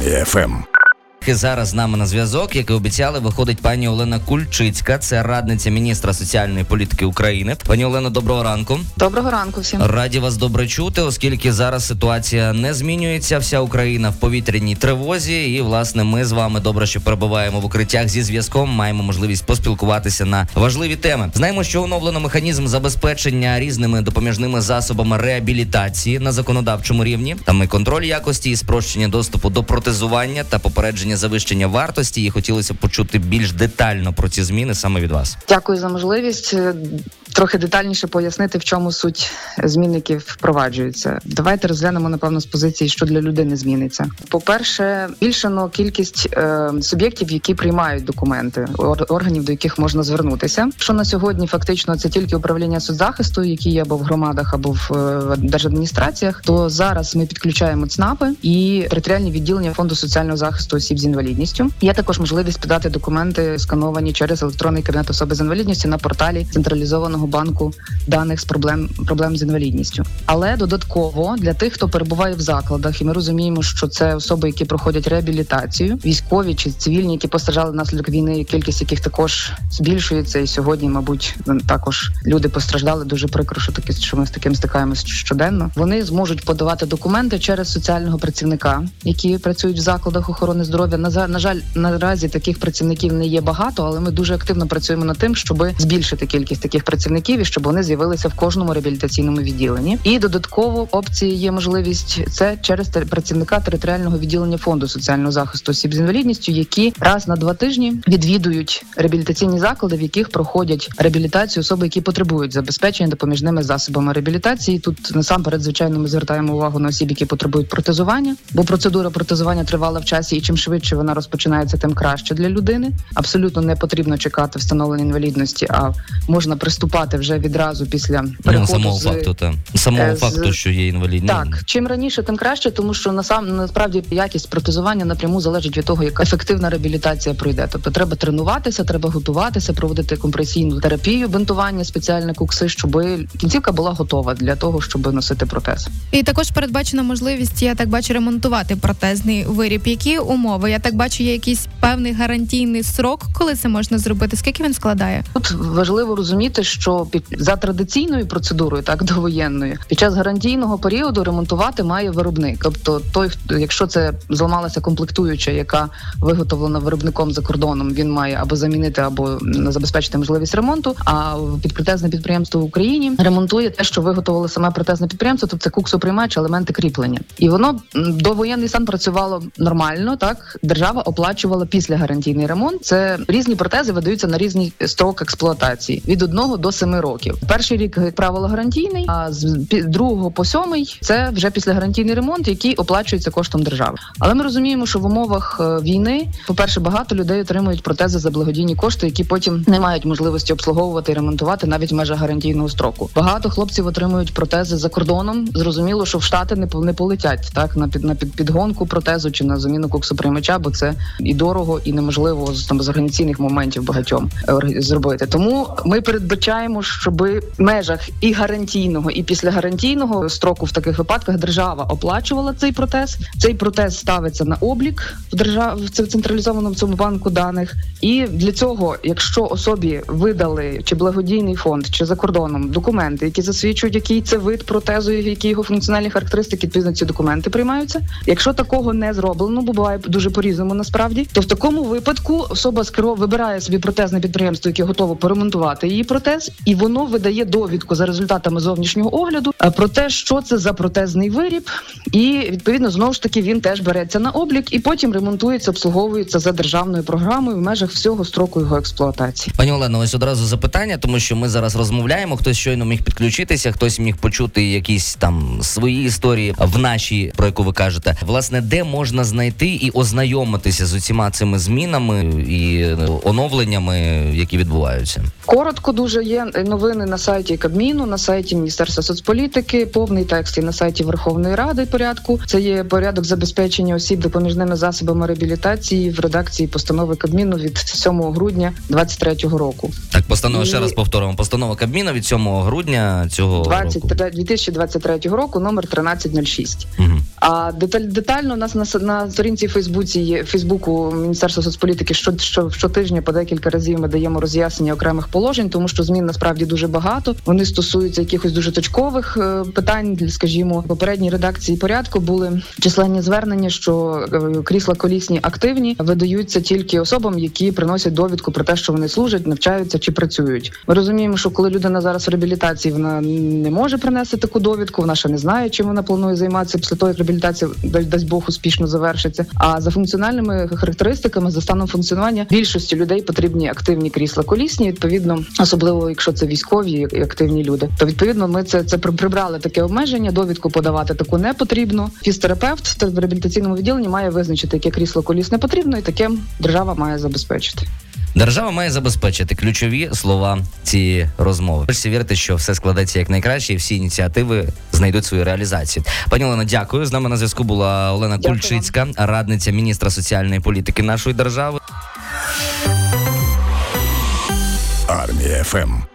Армія ФМ. Зараз з нами на зв'язок, як і обіцяли, виходить пані Олена Кульчицька, це радниця міністра соціальної політики України. Пані Олено, доброго ранку. Доброго ранку всім. Раді вас добре чути, оскільки зараз ситуація не змінюється. Вся Україна в повітряній тривозі, і власне ми з вами добре, що перебуваємо в укриттях зі зв'язком. Маємо можливість поспілкуватися на важливі теми. Знаємо, що оновлено механізм забезпечення різними допоміжними засобами реабілітації на законодавчому рівні. Там і контроль якості, і спрощення доступу до протезування та попередження завищення вартості. І хотілося почути більш детально про ці зміни саме від вас. Дякую за можливість трохи детальніше пояснити, в чому суть змін, які впроваджуються. Давайте розглянемо напевно з позиції, що для людини зміниться. По-перше, збільшено кількість е, суб'єктів, які приймають документи, органів, до яких можна звернутися. Що на сьогодні фактично це тільки управління соцзахисту, які є або в громадах, або в е, держадміністраціях. То зараз ми підключаємо ЦНАПи і територіальні відділення фонду соціального захисту осіб з інвалідністю. Є також можливість подати документи, скановані через електронний кабінет особи з інвалідністю на порталі централізованого банку даних з проблем проблем з інвалідністю. Але додатково для тих, хто перебуває в закладах, і ми розуміємо, що це особи, які проходять реабілітацію, військові чи цивільні, які постраждали внаслідок війни, кількість яких також збільшується. І сьогодні, мабуть, також люди постраждали дуже прикро, що таки що ми з таким стикаємося щоденно. Вони зможуть подавати документи через соціального працівника, які працюють в закладах охорони здоров'я. На на жаль, наразі таких працівників не є багато, але ми дуже активно працюємо над тим, щоб збільшити кількість таких працівників і щоб вони з'явилися в кожному реабілітаційному відділенні. І додатково опції є можливість це через працівника територіального відділення фонду соціального захисту осіб з інвалідністю, які раз на два тижні відвідують реабілітаційні заклади, в яких проходять реабілітацію особи, які потребують забезпечення допоміжними засобами реабілітації. Тут насамперед, звичайно, ми звертаємо увагу на осіб, які потребують протезування, бо процедура протезування тривала в часі, і чим швидше вона розпочинається, тим краще для людини. Абсолютно не потрібно чекати встановлення інвалідності, а можна приступати вже відразу після Ну, самого з факту, та самого е, з- факту, що є інвалідні. так, чим раніше, тим краще, тому що насам насправді якість протезування напряму залежить від того, яка ефективна реабілітація пройде. Тобто треба тренуватися, треба готуватися, проводити компресійну терапію, бинтування, спеціальні кукси, щоб кінцівка була готова для того, щоб носити протез. І також передбачена можливість, я так бачу, ремонтувати протезний виріб. Які умови? Я так бачу, є якийсь певний гарантійний срок, коли це можна зробити. Скільки він складає? Тут важливо розуміти, що під за традиційною процедурою, так довоєнною, під час гарантійного періоду ремонтувати має виробник. Тобто, той, якщо це зламалася комплектуюча, яка виготовлена виробником за кордоном, він має або замінити, або забезпечити можливість ремонту. А підприємне підприємство в Україні ремонтує те, що виготовило саме протезне підприємство, тобто це куксоприймач, елементи кріплення. І воно довоєнний стан працювало нормально. Так держава оплачувала після гарантійний ремонт. Це різні протези видаються на різний строк експлуатації від одного до семи років. Перший рік, правило, гарантійний, а з другого по сьомий це вже після гарантійний ремонт, який оплачується коштом держави. Але ми розуміємо, що в умовах е, війни, по перше, багато людей отримують протези за благодійні кошти, які потім не мають можливості обслуговувати і ремонтувати навіть в межах гарантійного строку. Багато хлопців отримують протези за кордоном. Зрозуміло, що в штати не не полетять так на під на під підгонку протезу чи на заміну коксоприймача, бо це і дорого, і неможливо з там з організаційних моментів багатьом е, зробити. Тому ми передбачаємо, щоб в межах і гарантійного, і післягарантійного строку в таких випадках держава оплачувала цей протез. Цей протез ставиться на облік в держав в централізованому цьому банку даних. І для цього, якщо особі видали чи благодійний фонд, чи за кордоном документи, які засвідчують, який це вид протезу, які його функціональні характеристики, відповідно ці документи приймаються. Якщо такого не зроблено, бо буває дуже по-різному насправді, то в такому випадку особа скеро вибирає собі протезне підприємство, яке готово поремонтувати її протез, і воно видає довідку за результатами зовнішнього огляду е, про те, що це за протезний виріб, і відповідно знову ж таки він теж береться на облік і потім ремонтується, обслуговується за державною програмою в межах всього строку його експлуатації. Пані Олено, ось одразу запитання, тому що ми зараз розмовляємо. Хтось щойно міг підключитися, хтось міг почути якісь там свої історії в нашій, про яку ви кажете. Власне, де можна знайти і ознайомитися з усіма цими змінами і е, оновленнями, які відбуваються. Коротко дуже є новини на сайті Кабміну, на сайті Міністерства соцполітики, повний текст і на сайті Верховної Ради порядку. Це є порядок забезпечення осіб допоміжними засобами реабілітації в редакції постанови Кабміну від 7 грудня 2023 року. Так, постанова І- ще раз повторимо. Постанова Кабміна від 7 грудня цього року. 23 2023 року номер 1306. Угу. А деталь детально у нас на на сторінці Фейсбуці є Фейсбуку Міністерства соцполітики. Що, що щотижня по декілька разів ми даємо роз'яснення окремих положень, тому що змін насправді дуже багато. Вони стосуються якихось дуже точкових е, питань. Для, Скажімо, попередній редакції порядку були численні звернення, що е, крісла колісні активні видаються тільки особам, які приносять довідку про те, що вони служать, навчаються чи працюють. Ми розуміємо, що коли людина зараз в реабілітації, вона не може принести таку довідку, вона ще не знає, чим вона планує займатися після того, як реабілітація дасть Бог успішно завершиться. А за функціональними характеристиками, за станом функціонування більшості людей потрібні активні крісла колісні. Відповідно, особливо якщо це військові і активні люди, то відповідно ми це це при- прибрали таке обмеження. Довідку подавати таку не потрібно. Фізтерапевт в реабілітаційному відділенні має визначити, яке крісло колісне потрібно, і таке держава має забезпечити. Держава має забезпечити ключові слова цієї розмови. Хочеться вірити, що все складеться як найкраще, і всі ініціативи знайдуть свою реалізацію. Пані Олена, дякую. З нами на зв'язку була Олена Дякую. Кульчицька, радниця міністра соціальної політики нашої держави. Армія ФМ.